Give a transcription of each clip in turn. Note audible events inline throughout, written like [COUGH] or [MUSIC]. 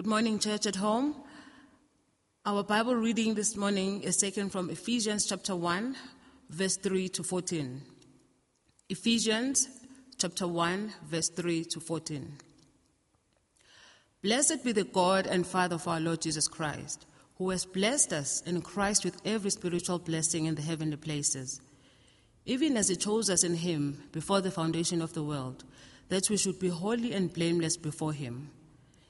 Good morning, church at home. Our Bible reading this morning is taken from Ephesians chapter 1, verse 3 to 14. Ephesians chapter 1, verse 3 to 14. Blessed be the God and Father of our Lord Jesus Christ, who has blessed us in Christ with every spiritual blessing in the heavenly places, even as He chose us in Him before the foundation of the world, that we should be holy and blameless before Him.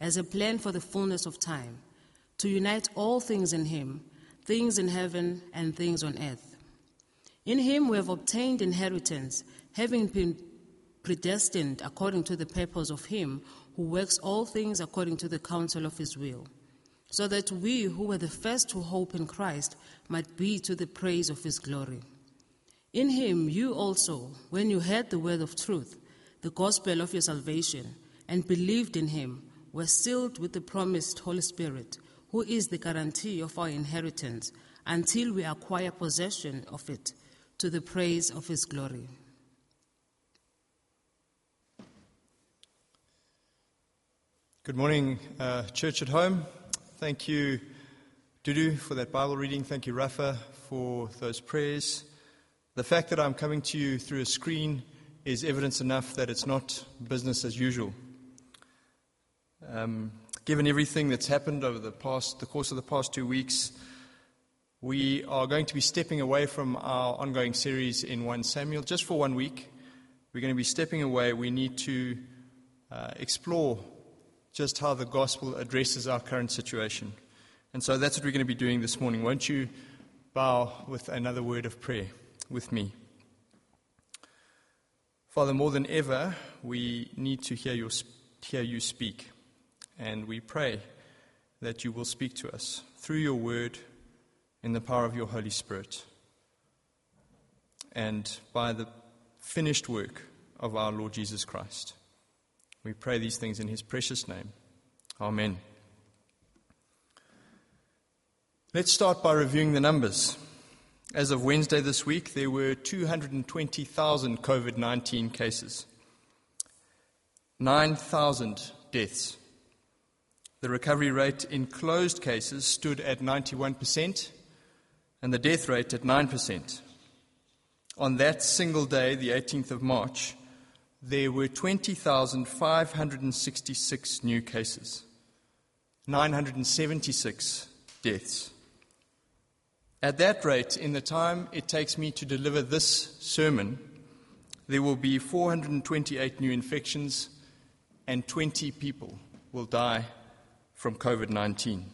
as a plan for the fullness of time, to unite all things in Him, things in heaven and things on earth. In Him we have obtained inheritance, having been predestined according to the purpose of Him who works all things according to the counsel of His will, so that we who were the first to hope in Christ might be to the praise of His glory. In Him you also, when you heard the word of truth, the gospel of your salvation, and believed in Him, were sealed with the promised Holy Spirit, who is the guarantee of our inheritance until we acquire possession of it to the praise of His glory. Good morning, uh, church at home. Thank you, Dudu, for that Bible reading. Thank you, Rafa, for those prayers. The fact that I'm coming to you through a screen is evidence enough that it's not business as usual. Um, given everything that's happened over the past, the course of the past two weeks, we are going to be stepping away from our ongoing series in 1 Samuel just for one week. We're going to be stepping away. We need to uh, explore just how the gospel addresses our current situation. And so that's what we're going to be doing this morning. Won't you bow with another word of prayer with me? Father, more than ever, we need to hear, your, hear you speak. And we pray that you will speak to us through your word in the power of your Holy Spirit and by the finished work of our Lord Jesus Christ. We pray these things in his precious name. Amen. Let's start by reviewing the numbers. As of Wednesday this week, there were 220,000 COVID 19 cases, 9,000 deaths. The recovery rate in closed cases stood at 91% and the death rate at 9%. On that single day, the 18th of March, there were 20,566 new cases, 976 deaths. At that rate, in the time it takes me to deliver this sermon, there will be 428 new infections and 20 people will die from COVID 19.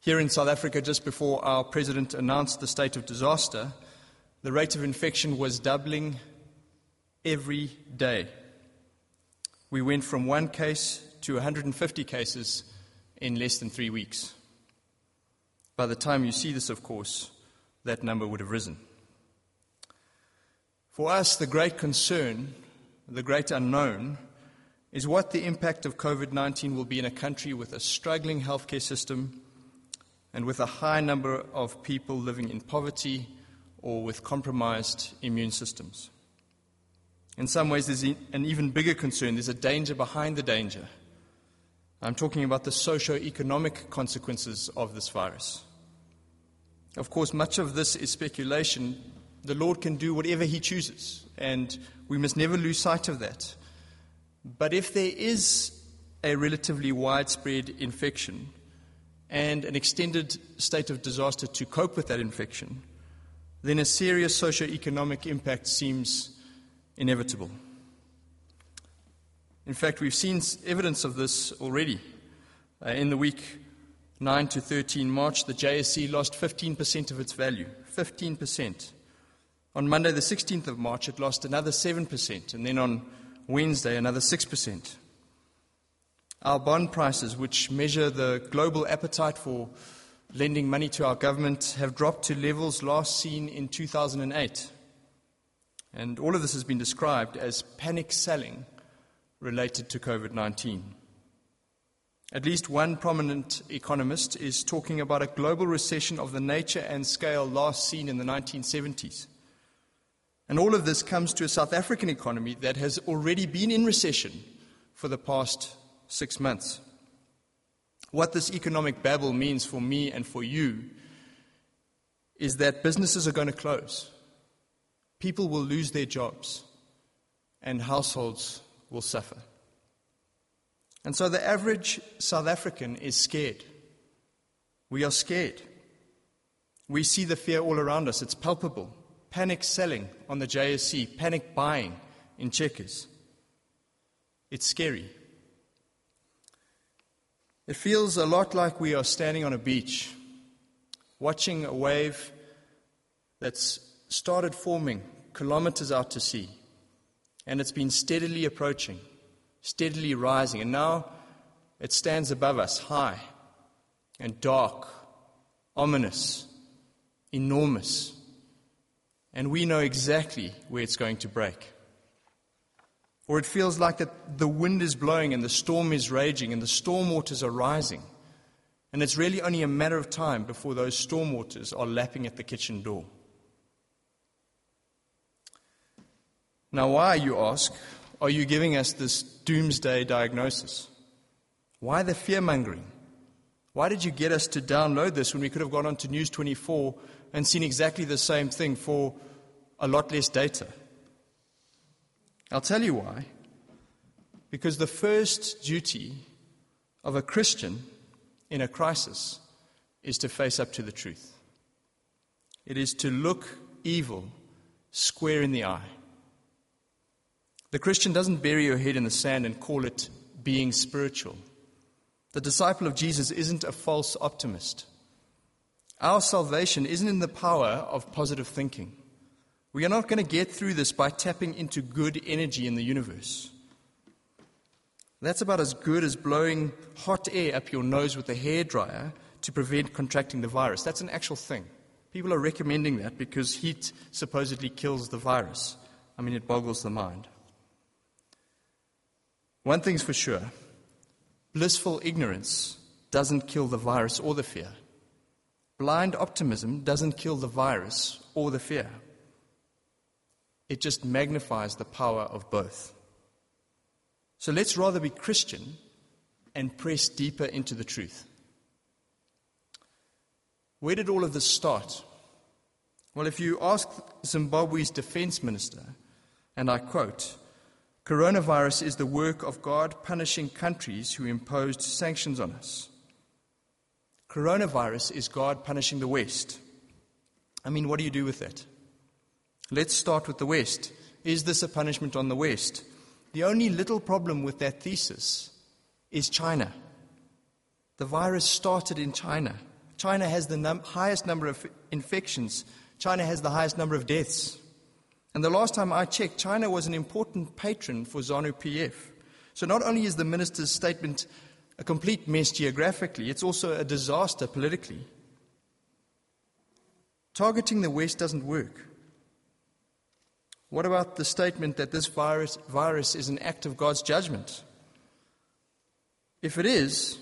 Here in South Africa, just before our president announced the state of disaster, the rate of infection was doubling every day. We went from one case to 150 cases in less than three weeks. By the time you see this, of course, that number would have risen. For us, the great concern, the great unknown, is what the impact of COVID 19 will be in a country with a struggling healthcare system and with a high number of people living in poverty or with compromised immune systems. In some ways, there's an even bigger concern. There's a danger behind the danger. I'm talking about the socio-economic consequences of this virus. Of course, much of this is speculation. The Lord can do whatever He chooses, and we must never lose sight of that. But if there is a relatively widespread infection and an extended state of disaster to cope with that infection, then a serious socio-economic impact seems inevitable. In fact, we've seen evidence of this already. Uh, in the week 9 to 13 March, the JSE lost 15% of its value. 15%. On Monday, the 16th of March, it lost another 7%. And then on Wednesday, another 6%. Our bond prices, which measure the global appetite for lending money to our government, have dropped to levels last seen in 2008. And all of this has been described as panic selling related to COVID 19. At least one prominent economist is talking about a global recession of the nature and scale last seen in the 1970s. And all of this comes to a South African economy that has already been in recession for the past six months. What this economic babble means for me and for you is that businesses are going to close, people will lose their jobs, and households will suffer. And so the average South African is scared. We are scared. We see the fear all around us, it's palpable. Panic selling on the JSE, panic buying in Checkers. It's scary. It feels a lot like we are standing on a beach, watching a wave that's started forming kilometers out to sea, and it's been steadily approaching steadily rising, and now it stands above us, high and dark, ominous, enormous, and we know exactly where it's going to break. Or it feels like that the wind is blowing and the storm is raging and the storm waters are rising. And it's really only a matter of time before those storm waters are lapping at the kitchen door. Now, why, you ask, are you giving us this doomsday diagnosis? Why the fear mongering? Why did you get us to download this when we could have gone on to News 24 and seen exactly the same thing for a lot less data? I'll tell you why. Because the first duty of a Christian in a crisis is to face up to the truth. It is to look evil square in the eye the Christian doesn't bury your head in the sand and call it being spiritual. The disciple of Jesus isn't a false optimist. Our salvation isn't in the power of positive thinking. We are not going to get through this by tapping into good energy in the universe. That's about as good as blowing hot air up your nose with a hairdryer to prevent contracting the virus. That's an actual thing. People are recommending that because heat supposedly kills the virus. I mean, it boggles the mind. One thing's for sure blissful ignorance doesn't kill the virus or the fear. Blind optimism doesn't kill the virus or the fear. It just magnifies the power of both. So let's rather be Christian and press deeper into the truth. Where did all of this start? Well, if you ask Zimbabwe's defense minister, and I quote, Coronavirus is the work of God punishing countries who imposed sanctions on us. Coronavirus is God punishing the West. I mean, what do you do with that? Let's start with the West. Is this a punishment on the West? The only little problem with that thesis is China. The virus started in China. China has the num- highest number of infections, China has the highest number of deaths. And the last time I checked, China was an important patron for ZANU PF. So not only is the minister's statement a complete mess geographically, it's also a disaster politically. Targeting the West doesn't work. What about the statement that this virus, virus is an act of God's judgment? If it is,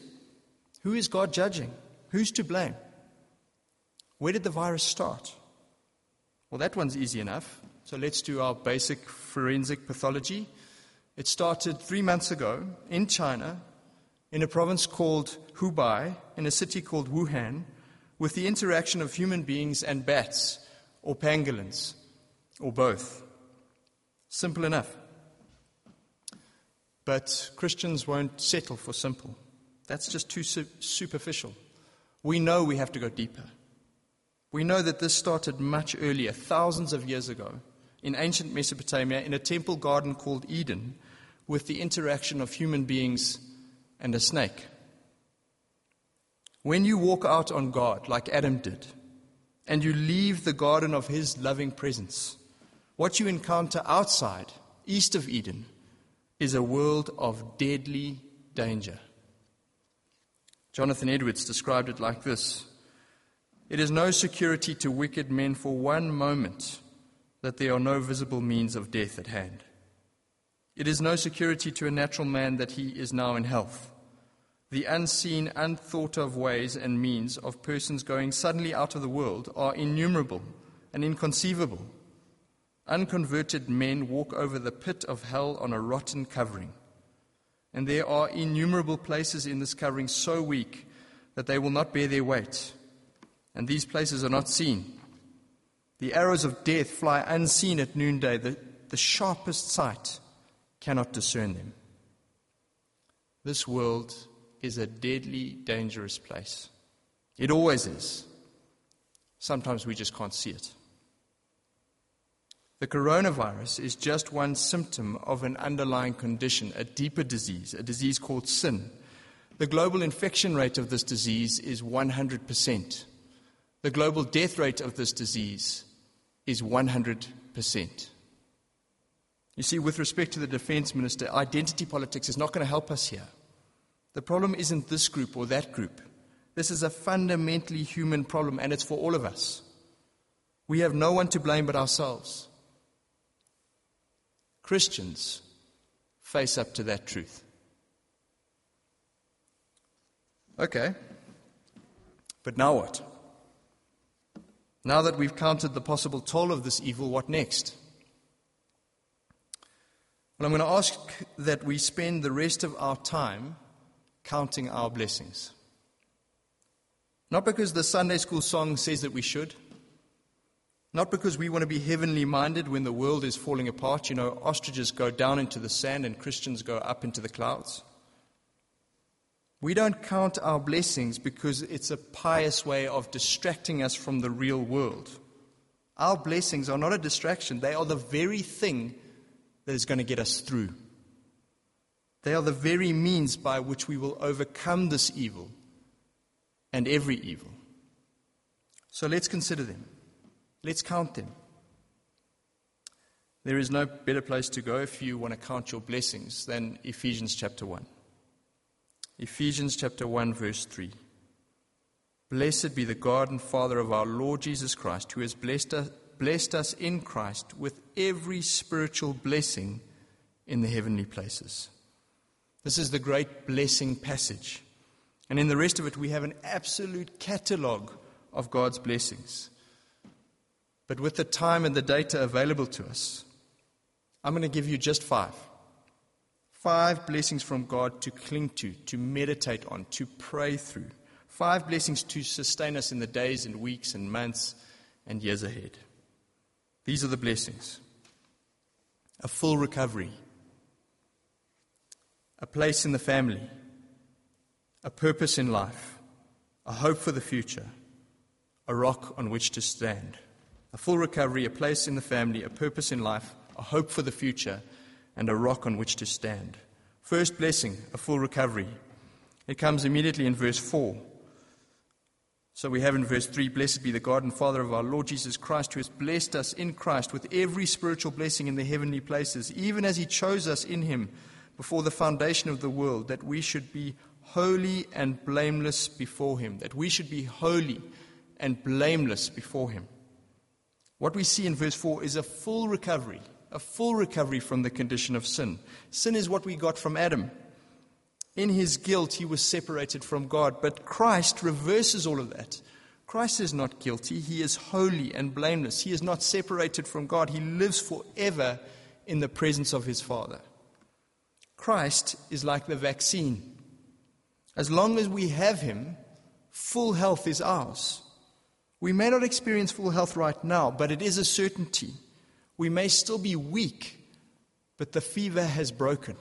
who is God judging? Who's to blame? Where did the virus start? Well, that one's easy enough. So let's do our basic forensic pathology. It started three months ago in China, in a province called Hubei, in a city called Wuhan, with the interaction of human beings and bats, or pangolins, or both. Simple enough. But Christians won't settle for simple. That's just too su- superficial. We know we have to go deeper. We know that this started much earlier, thousands of years ago, in ancient Mesopotamia in a temple garden called Eden with the interaction of human beings and a snake. When you walk out on God, like Adam did, and you leave the garden of his loving presence, what you encounter outside, east of Eden, is a world of deadly danger. Jonathan Edwards described it like this It is no security to wicked men for one moment that there are no visible means of death at hand. It is no security to a natural man that he is now in health. The unseen, unthought of ways and means of persons going suddenly out of the world are innumerable and inconceivable. Unconverted men walk over the pit of hell on a rotten covering. And there are innumerable places in this covering so weak that they will not bear their weight. And these places are not seen. The arrows of death fly unseen at noonday. The, the sharpest sight cannot discern them. This world is a deadly, dangerous place. It always is. Sometimes we just can't see it. The coronavirus is just one symptom of an underlying condition, a deeper disease, a disease called sin. The global infection rate of this disease is 100%. The global death rate of this disease is 100%. You see, with respect to the defense minister, identity politics is not going to help us here. The problem isn't this group or that group. This is a fundamentally human problem, and it's for all of us. We have no one to blame but ourselves. Christians face up to that truth. Okay, but now what? Now that we've counted the possible toll of this evil, what next? Well, I'm going to ask that we spend the rest of our time counting our blessings. Not because the Sunday school song says that we should, not because we want to be heavenly minded when the world is falling apart. You know, ostriches go down into the sand and Christians go up into the clouds. We don't count our blessings because it's a pious way of distracting us from the real world. Our blessings are not a distraction, they are the very thing that is going to get us through. They are the very means by which we will overcome this evil and every evil. So let's consider them. Let's count them. There is no better place to go if you want to count your blessings than Ephesians chapter 1. Ephesians chapter 1, verse 3. Blessed be the God and Father of our Lord Jesus Christ, who has blessed us, blessed us in Christ with every spiritual blessing in the heavenly places. This is the great blessing passage. And in the rest of it, we have an absolute catalogue of God's blessings. But with the time and the data available to us, I'm going to give you just five. Five blessings from God to cling to, to meditate on, to pray through. Five blessings to sustain us in the days and weeks and months and years ahead. These are the blessings. A full recovery, a place in the family, a purpose in life, a hope for the future, a rock on which to stand. A full recovery, a place in the family, a purpose in life, a hope for the future, and a rock on which to stand. First blessing, a full recovery. It comes immediately in verse 4. So we have in verse 3 Blessed be the God and Father of our Lord Jesus Christ, who has blessed us in Christ with every spiritual blessing in the heavenly places, even as he chose us in him before the foundation of the world, that we should be holy and blameless before him. That we should be holy and blameless before him. What we see in verse 4 is a full recovery, a full recovery from the condition of sin. Sin is what we got from Adam. In his guilt, he was separated from God, but Christ reverses all of that. Christ is not guilty. He is holy and blameless. He is not separated from God. He lives forever in the presence of his Father. Christ is like the vaccine. As long as we have him, full health is ours. We may not experience full health right now, but it is a certainty. We may still be weak, but the fever has broken.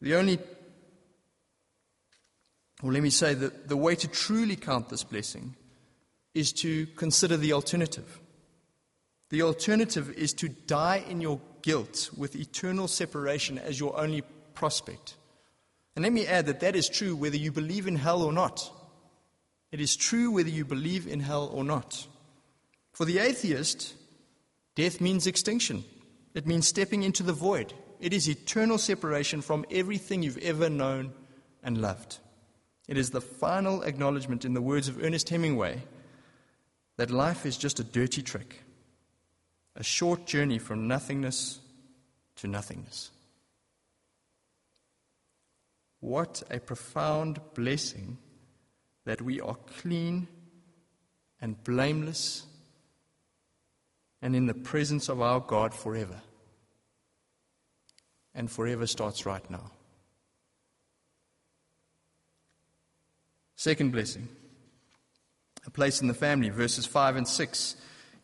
The only, well, let me say that the way to truly count this blessing is to consider the alternative. The alternative is to die in your guilt with eternal separation as your only prospect. And let me add that that is true whether you believe in hell or not. It is true whether you believe in hell or not. For the atheist, death means extinction, it means stepping into the void. It is eternal separation from everything you've ever known and loved. It is the final acknowledgement, in the words of Ernest Hemingway, that life is just a dirty trick, a short journey from nothingness to nothingness. What a profound blessing that we are clean and blameless and in the presence of our God forever. And forever starts right now. Second blessing, a place in the family, verses 5 and 6.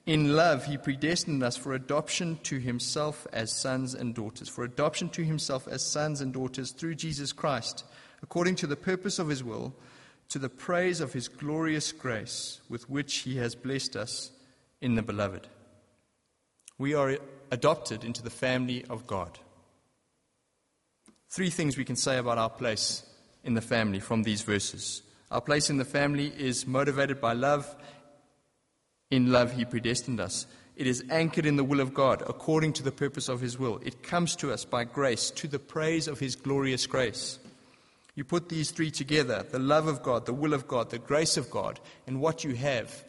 In love, he predestined us for adoption to himself as sons and daughters, for adoption to himself as sons and daughters through Jesus Christ, according to the purpose of his will, to the praise of his glorious grace with which he has blessed us in the beloved. We are adopted into the family of God. Three things we can say about our place in the family from these verses. Our place in the family is motivated by love in love, He predestined us. It is anchored in the will of God, according to the purpose of His will. It comes to us by grace, to the praise of His glorious grace. You put these three together the love of God, the will of God, the grace of God, and what you have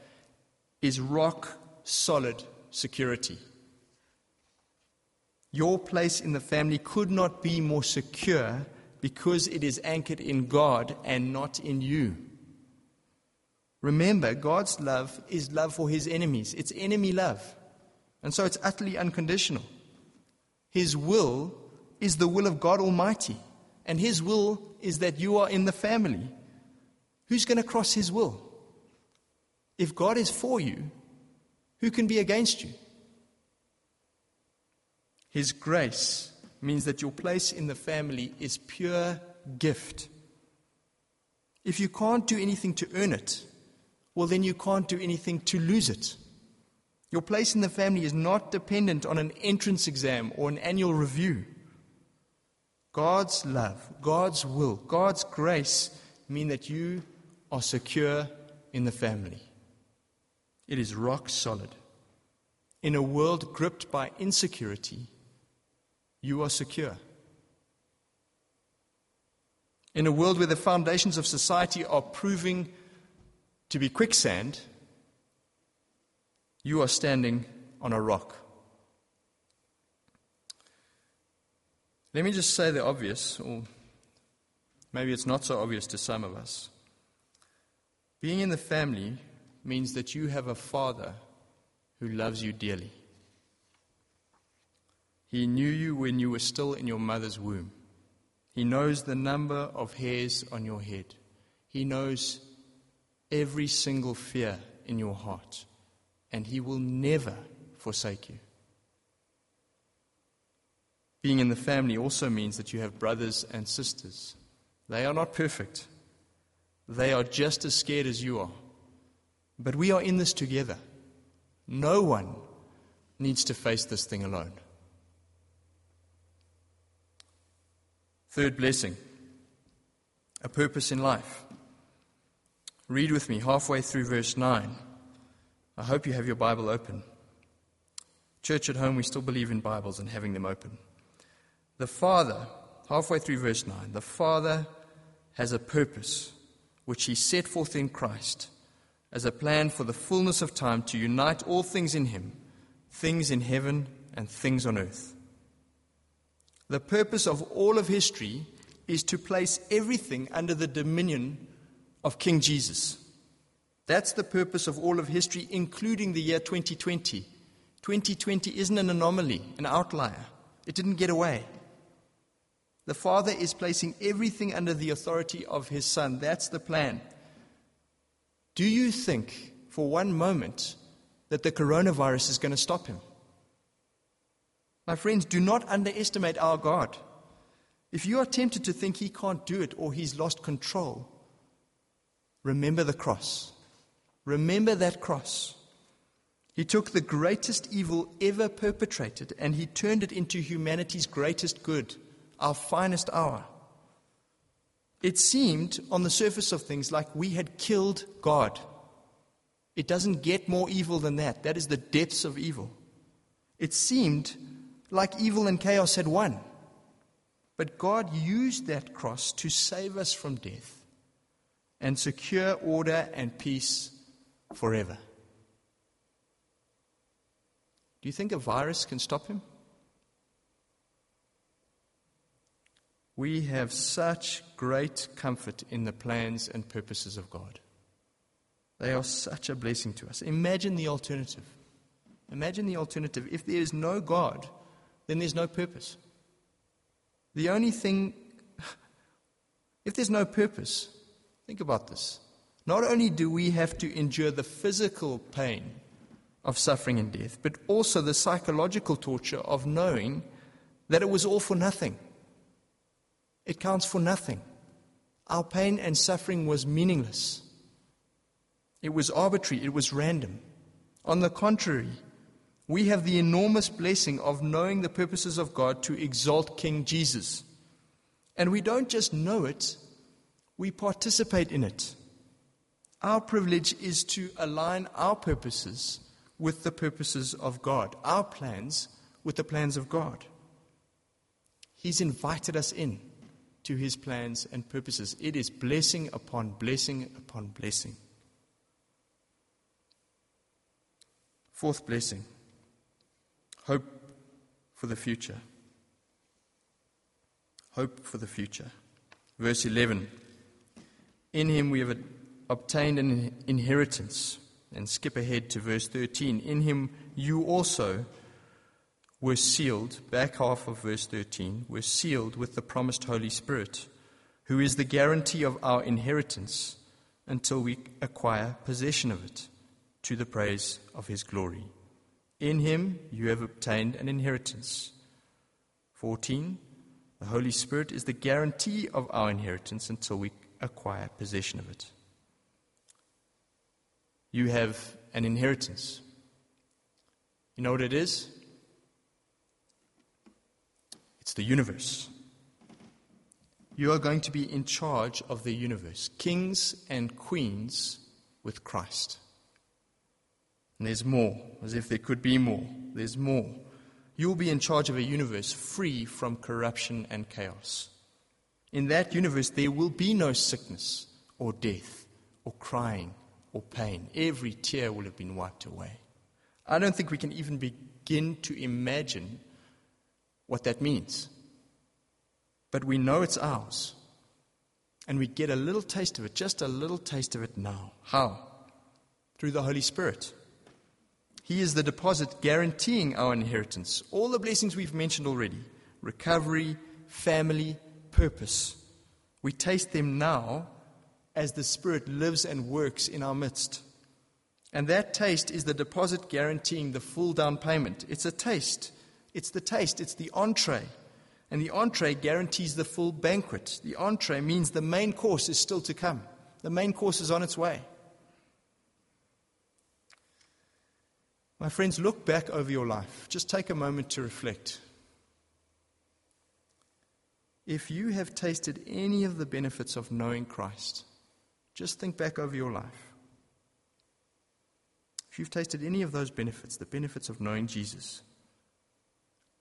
is rock solid security. Your place in the family could not be more secure because it is anchored in God and not in you. Remember, God's love is love for his enemies. It's enemy love. And so it's utterly unconditional. His will is the will of God Almighty. And his will is that you are in the family. Who's going to cross his will? If God is for you, who can be against you? His grace means that your place in the family is pure gift. If you can't do anything to earn it, well, then you can't do anything to lose it. Your place in the family is not dependent on an entrance exam or an annual review. God's love, God's will, God's grace mean that you are secure in the family. It is rock solid. In a world gripped by insecurity, you are secure. In a world where the foundations of society are proving to be quicksand, you are standing on a rock. Let me just say the obvious, or maybe it's not so obvious to some of us. Being in the family means that you have a father who loves you dearly. He knew you when you were still in your mother's womb. He knows the number of hairs on your head. He knows every single fear in your heart, and He will never forsake you. Being in the family also means that you have brothers and sisters. They are not perfect, they are just as scared as you are. But we are in this together. No one needs to face this thing alone. Third blessing a purpose in life. Read with me halfway through verse 9. I hope you have your Bible open. Church at home, we still believe in Bibles and having them open. The Father, halfway through verse 9, the Father has a purpose which He set forth in Christ as a plan for the fullness of time to unite all things in Him, things in heaven and things on earth. The purpose of all of history is to place everything under the dominion of King Jesus. That's the purpose of all of history, including the year 2020. 2020 isn't an anomaly, an outlier. It didn't get away. The Father is placing everything under the authority of His Son. That's the plan. Do you think for one moment that the coronavirus is going to stop Him? My friends, do not underestimate our God. If you are tempted to think He can't do it or He's lost control, Remember the cross. Remember that cross. He took the greatest evil ever perpetrated and he turned it into humanity's greatest good, our finest hour. It seemed, on the surface of things, like we had killed God. It doesn't get more evil than that. That is the depths of evil. It seemed like evil and chaos had won. But God used that cross to save us from death and secure order and peace forever. Do you think a virus can stop him? We have such great comfort in the plans and purposes of God. They are such a blessing to us. Imagine the alternative. Imagine the alternative. If there is no God, then there's no purpose. The only thing, if there's no purpose, think about this. Not only do we have to endure the physical pain of suffering and death, but also the psychological torture of knowing that it was all for nothing. It counts for nothing. Our pain and suffering was meaningless. It was arbitrary. It was random. On the contrary, we have the enormous blessing of knowing the purposes of God to exalt King Jesus. And we don't just know it, we participate in it. Our privilege is to align our purposes with the purposes of God, our plans with the plans of God. He's invited us in to his plans and purposes. It is blessing upon blessing upon blessing. Fourth blessing hope for the future. Hope for the future. Verse 11 In him we have obtained an inheritance. And skip ahead to verse 13. In him you also were sealed, back half of verse 13, were sealed with the promised Holy Spirit, who is the guarantee of our inheritance until we acquire possession of it, to the praise of his glory. In him you have obtained an inheritance. 14. The Holy Spirit is the guarantee of our inheritance until we acquire possession of it. You have an inheritance. You know what it is? It's the universe. You are going to be in charge of the universe, kings and queens with Christ. And there's more, as if there could be more. There's more. You'll be in charge of a universe free from corruption and chaos. In that universe, there will be no sickness or death or crying or pain. Every tear will have been wiped away. I don't think we can even begin to imagine what that means. But we know it's ours. And we get a little taste of it, just a little taste of it now. How? Through the Holy Spirit. He is the deposit guaranteeing our inheritance. All the blessings we've mentioned already recovery, family, purpose. We taste them now as the Spirit lives and works in our midst. And that taste is the deposit guaranteeing the full down payment. It's a taste. It's the taste. It's the entree. And the entree guarantees the full banquet. The entree means the main course is still to come. The main course is on its way. My friends, look back over your life. Just take a moment to reflect. If you have tasted any of the benefits of knowing Christ, just think back over your life. If you've tasted any of those benefits, the benefits of knowing Jesus,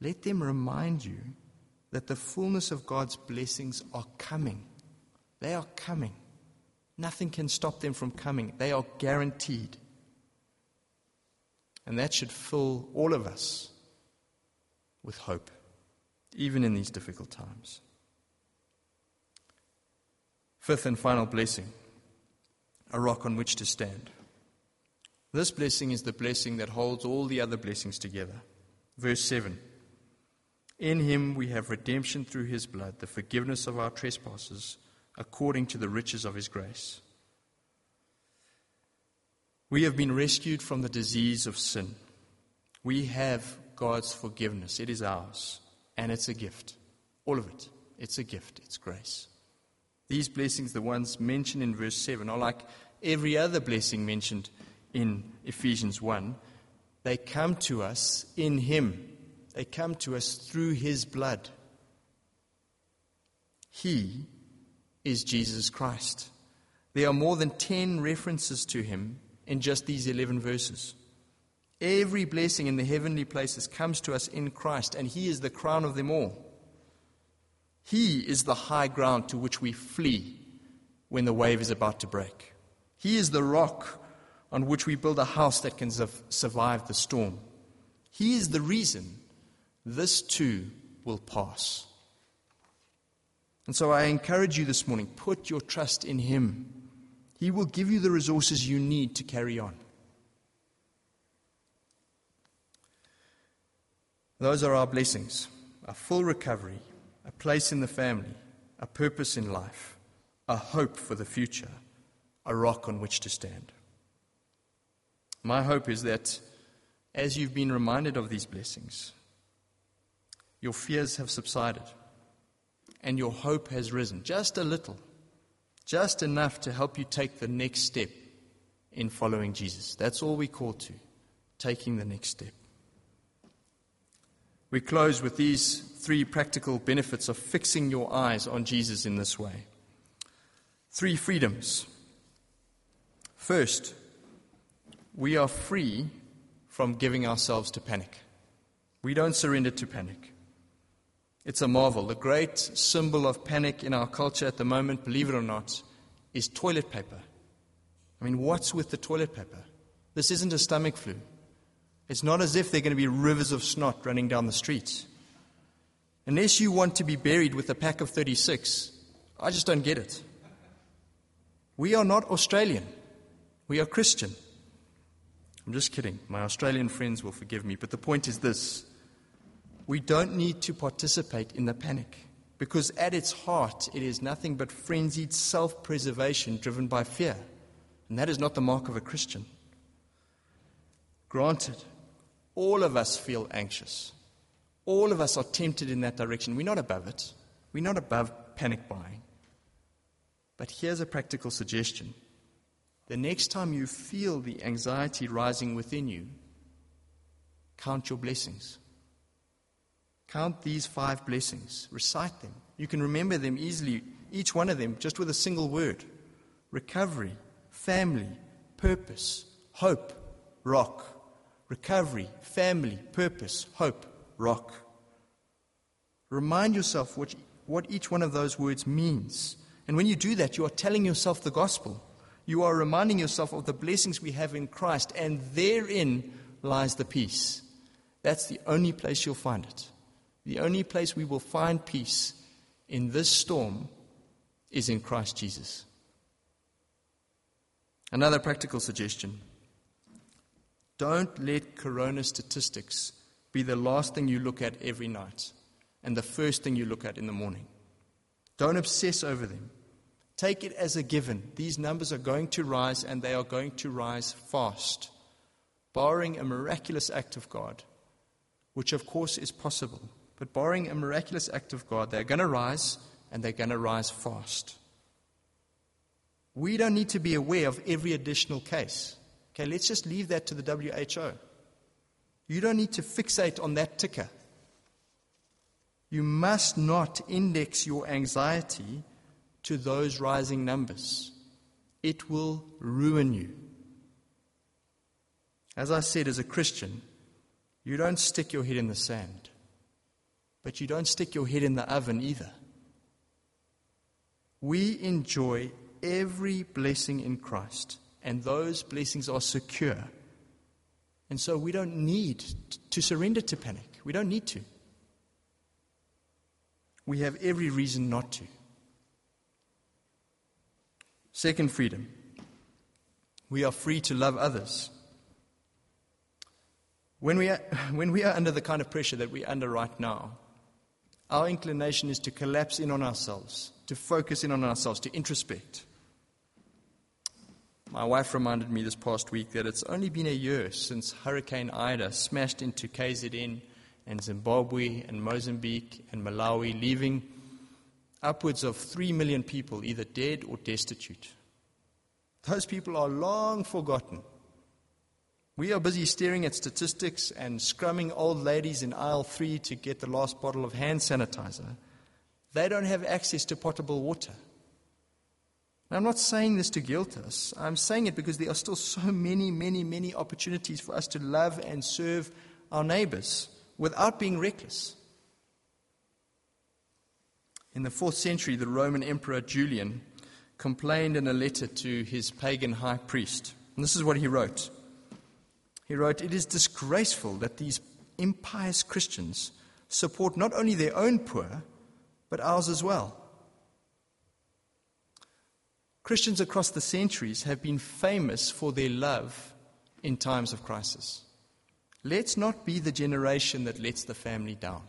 let them remind you that the fullness of God's blessings are coming. They are coming. Nothing can stop them from coming. They are guaranteed. And that should fill all of us with hope, even in these difficult times. Fifth and final blessing a rock on which to stand. This blessing is the blessing that holds all the other blessings together. Verse 7 In him we have redemption through his blood, the forgiveness of our trespasses, according to the riches of his grace. We have been rescued from the disease of sin. We have God's forgiveness. It is ours, and it's a gift. All of it. It's a gift, it's grace. These blessings, the ones mentioned in verse 7, are like every other blessing mentioned in Ephesians 1. They come to us in Him, they come to us through His blood. He is Jesus Christ. There are more than 10 references to Him in just these 11 verses. Every blessing in the heavenly places comes to us in Christ, and He is the crown of them all. He is the high ground to which we flee when the wave is about to break. He is the rock on which we build a house that can survive the storm. He is the reason this too will pass. And so I encourage you this morning put your trust in Him. He will give you the resources you need to carry on. Those are our blessings a full recovery, a place in the family, a purpose in life, a hope for the future, a rock on which to stand. My hope is that as you've been reminded of these blessings, your fears have subsided and your hope has risen just a little, just enough to help you take the next step in following Jesus. That's all we call to, taking the next step. We close with these three practical benefits of fixing your eyes on Jesus in this way. Three freedoms. First, we are free from giving ourselves to panic. We don't surrender to panic. It's a marvel. The great symbol of panic in our culture at the moment, believe it or not, is toilet paper. I mean, what's with the toilet paper? This isn't a stomach flu. It's not as if there are going to be rivers of snot running down the streets. Unless you want to be buried with a pack of 36, I just don't get it. We are not Australian. We are Christian. I'm just kidding. My Australian friends will forgive me. But the point is this we don't need to participate in the panic because at its heart, it is nothing but frenzied self preservation driven by fear. And that is not the mark of a Christian. Granted, all of us feel anxious. All of us are tempted in that direction. We're not above it. We're not above panic buying. But here's a practical suggestion. The next time you feel the anxiety rising within you, count your blessings. Count these five blessings. Recite them. You can remember them easily, each one of them, just with a single word recovery, family, purpose, hope, rock recovery, family, purpose, hope, rock. Remind yourself what, what each one of those words means. And when you do that, you are telling yourself the gospel. You are reminding yourself of the blessings we have in Christ, and therein lies the peace. That's the only place you'll find it. The only place we will find peace in this storm is in Christ Jesus. Another practical suggestion don't let corona statistics be the last thing you look at every night and the first thing you look at in the morning. Don't obsess over them. Take it as a given. These numbers are going to rise and they are going to rise fast, barring a miraculous act of God, which of course is possible. But barring a miraculous act of God, they're going to rise and they're going to rise fast. We don't need to be aware of every additional case. Okay, let's just leave that to the WHO. You don't need to fixate on that ticker. You must not index your anxiety to those rising numbers. It will ruin you. As I said, as a Christian, you don't stick your head in the sand, but you don't stick your head in the oven either. We enjoy every blessing in Christ and those blessings are secure. And so we don't need to surrender to panic. We don't need to. We have every reason not to. Second freedom we are free to love others. When we, are, [LAUGHS] when we are under the kind of pressure that we're under right now, our inclination is to collapse in on ourselves, to focus in on ourselves, to introspect. My wife reminded me this past week that it's only been a year since Hurricane Idai smashed into KZN and Zimbabwe and Mozambique and Malawi, leaving upwards of 3 million people either dead or destitute. Those people are long forgotten. We are busy staring at statistics and scrumming old ladies in aisle three to get the last bottle of hand sanitizer. They don't have access to potable water. I'm not saying this to guilt us. I'm saying it because there are still so many, many, many opportunities for us to love and serve our neighbors without being reckless. In the fourth century, the Roman Emperor Julian complained in a letter to his pagan high priest. And this is what he wrote He wrote, It is disgraceful that these impious Christians support not only their own poor, but ours as well. Christians across the centuries have been famous for their love in times of crisis. Let's not be the generation that lets the family down.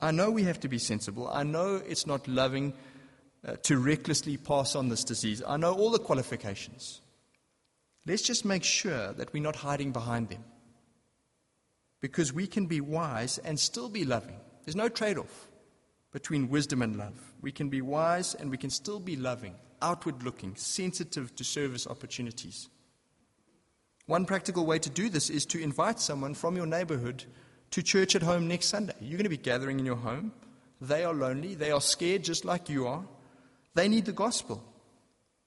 I know we have to be sensible. I know it's not loving uh, to recklessly pass on this disease. I know all the qualifications. Let's just make sure that we're not hiding behind them. Because we can be wise and still be loving. There's no trade off between wisdom and love. We can be wise and we can still be loving, outward looking, sensitive to service opportunities. One practical way to do this is to invite someone from your neighborhood to church at home next Sunday. You're going to be gathering in your home. They are lonely. They are scared just like you are. They need the gospel.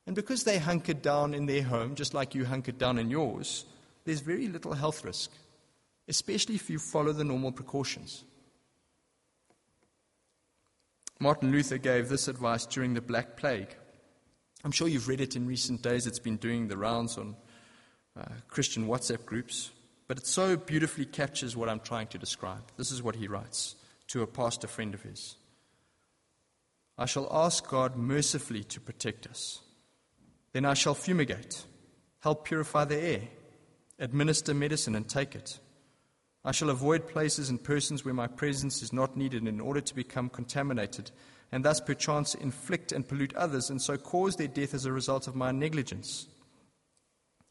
And because they hunkered down in their home, just like you hunkered down in yours, there's very little health risk, especially if you follow the normal precautions. Martin Luther gave this advice during the Black Plague. I'm sure you've read it in recent days. It's been doing the rounds on uh, Christian WhatsApp groups, but it so beautifully captures what I'm trying to describe. This is what he writes to a pastor friend of his I shall ask God mercifully to protect us. Then I shall fumigate, help purify the air, administer medicine and take it. I shall avoid places and persons where my presence is not needed in order to become contaminated, and thus perchance inflict and pollute others, and so cause their death as a result of my negligence.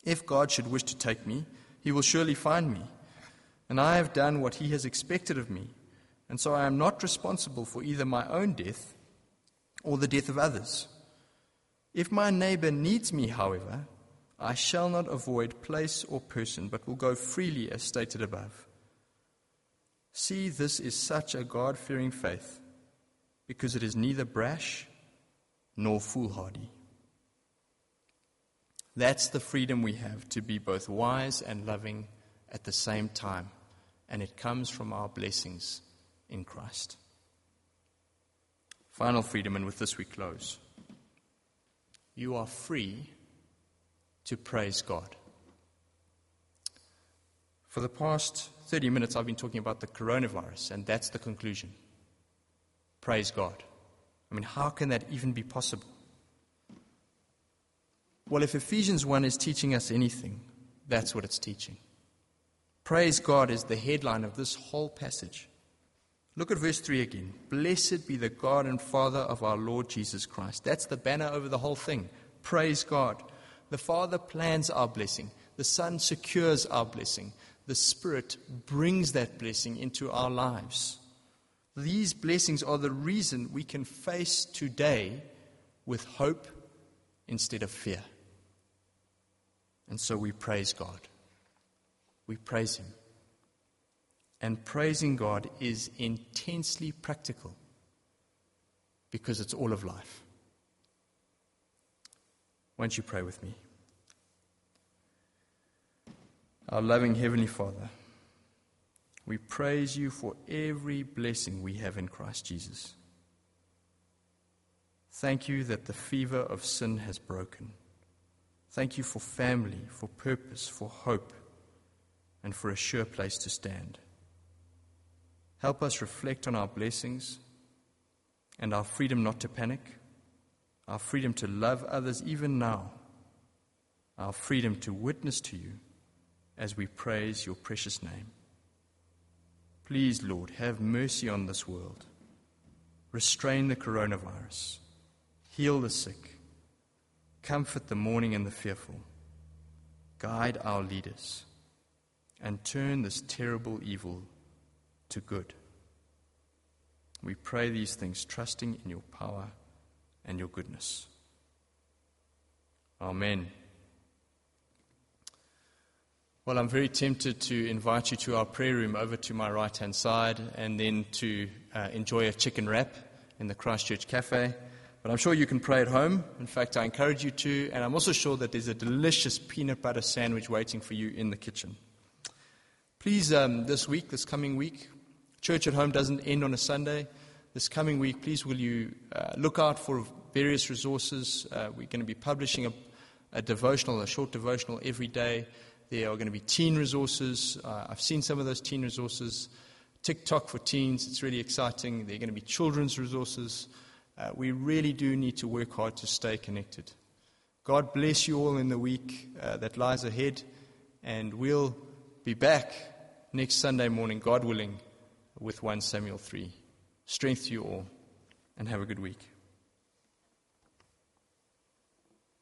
If God should wish to take me, he will surely find me. And I have done what he has expected of me, and so I am not responsible for either my own death or the death of others. If my neighbor needs me, however, I shall not avoid place or person, but will go freely as stated above. See, this is such a God fearing faith, because it is neither brash nor foolhardy. That's the freedom we have to be both wise and loving at the same time, and it comes from our blessings in Christ. Final freedom, and with this we close. You are free to praise God. For the past 30 minutes, I've been talking about the coronavirus, and that's the conclusion. Praise God. I mean, how can that even be possible? Well, if Ephesians 1 is teaching us anything, that's what it's teaching. Praise God is the headline of this whole passage. Look at verse 3 again. Blessed be the God and Father of our Lord Jesus Christ. That's the banner over the whole thing. Praise God. The Father plans our blessing, the Son secures our blessing, the Spirit brings that blessing into our lives. These blessings are the reason we can face today with hope instead of fear. And so we praise God. We praise Him. And praising God is intensely practical because it's all of life. Won't you pray with me? Our loving Heavenly Father, we praise you for every blessing we have in Christ Jesus. Thank you that the fever of sin has broken. Thank you for family, for purpose, for hope, and for a sure place to stand. Help us reflect on our blessings and our freedom not to panic, our freedom to love others even now, our freedom to witness to you as we praise your precious name. Please, Lord, have mercy on this world. Restrain the coronavirus. Heal the sick comfort the mourning and the fearful, guide our leaders, and turn this terrible evil to good. We pray these things, trusting in your power and your goodness. Amen. Well, I'm very tempted to invite you to our prayer room over to my right hand side and then to uh, enjoy a chicken wrap in the Christchurch Cafe. But I'm sure you can pray at home. In fact, I encourage you to. And I'm also sure that there's a delicious peanut butter sandwich waiting for you in the kitchen. Please, um, this week, this coming week, church at home doesn't end on a Sunday. this coming week, please will you uh, look out for various resources. Uh, we're going to be publishing a, a, devotional, a short devotional every day. There are going to be teen resources. Uh, I've seen some of those teen resources. TikTok for teens, it's really exciting. There are going to be children's resources. Uh, we really do need to work hard to stay connected. God bless you all in the week uh, that lies ahead, and we'll be back next Sunday morning, God willing, with 1 Samuel 3. Strength to you all, and have a good week.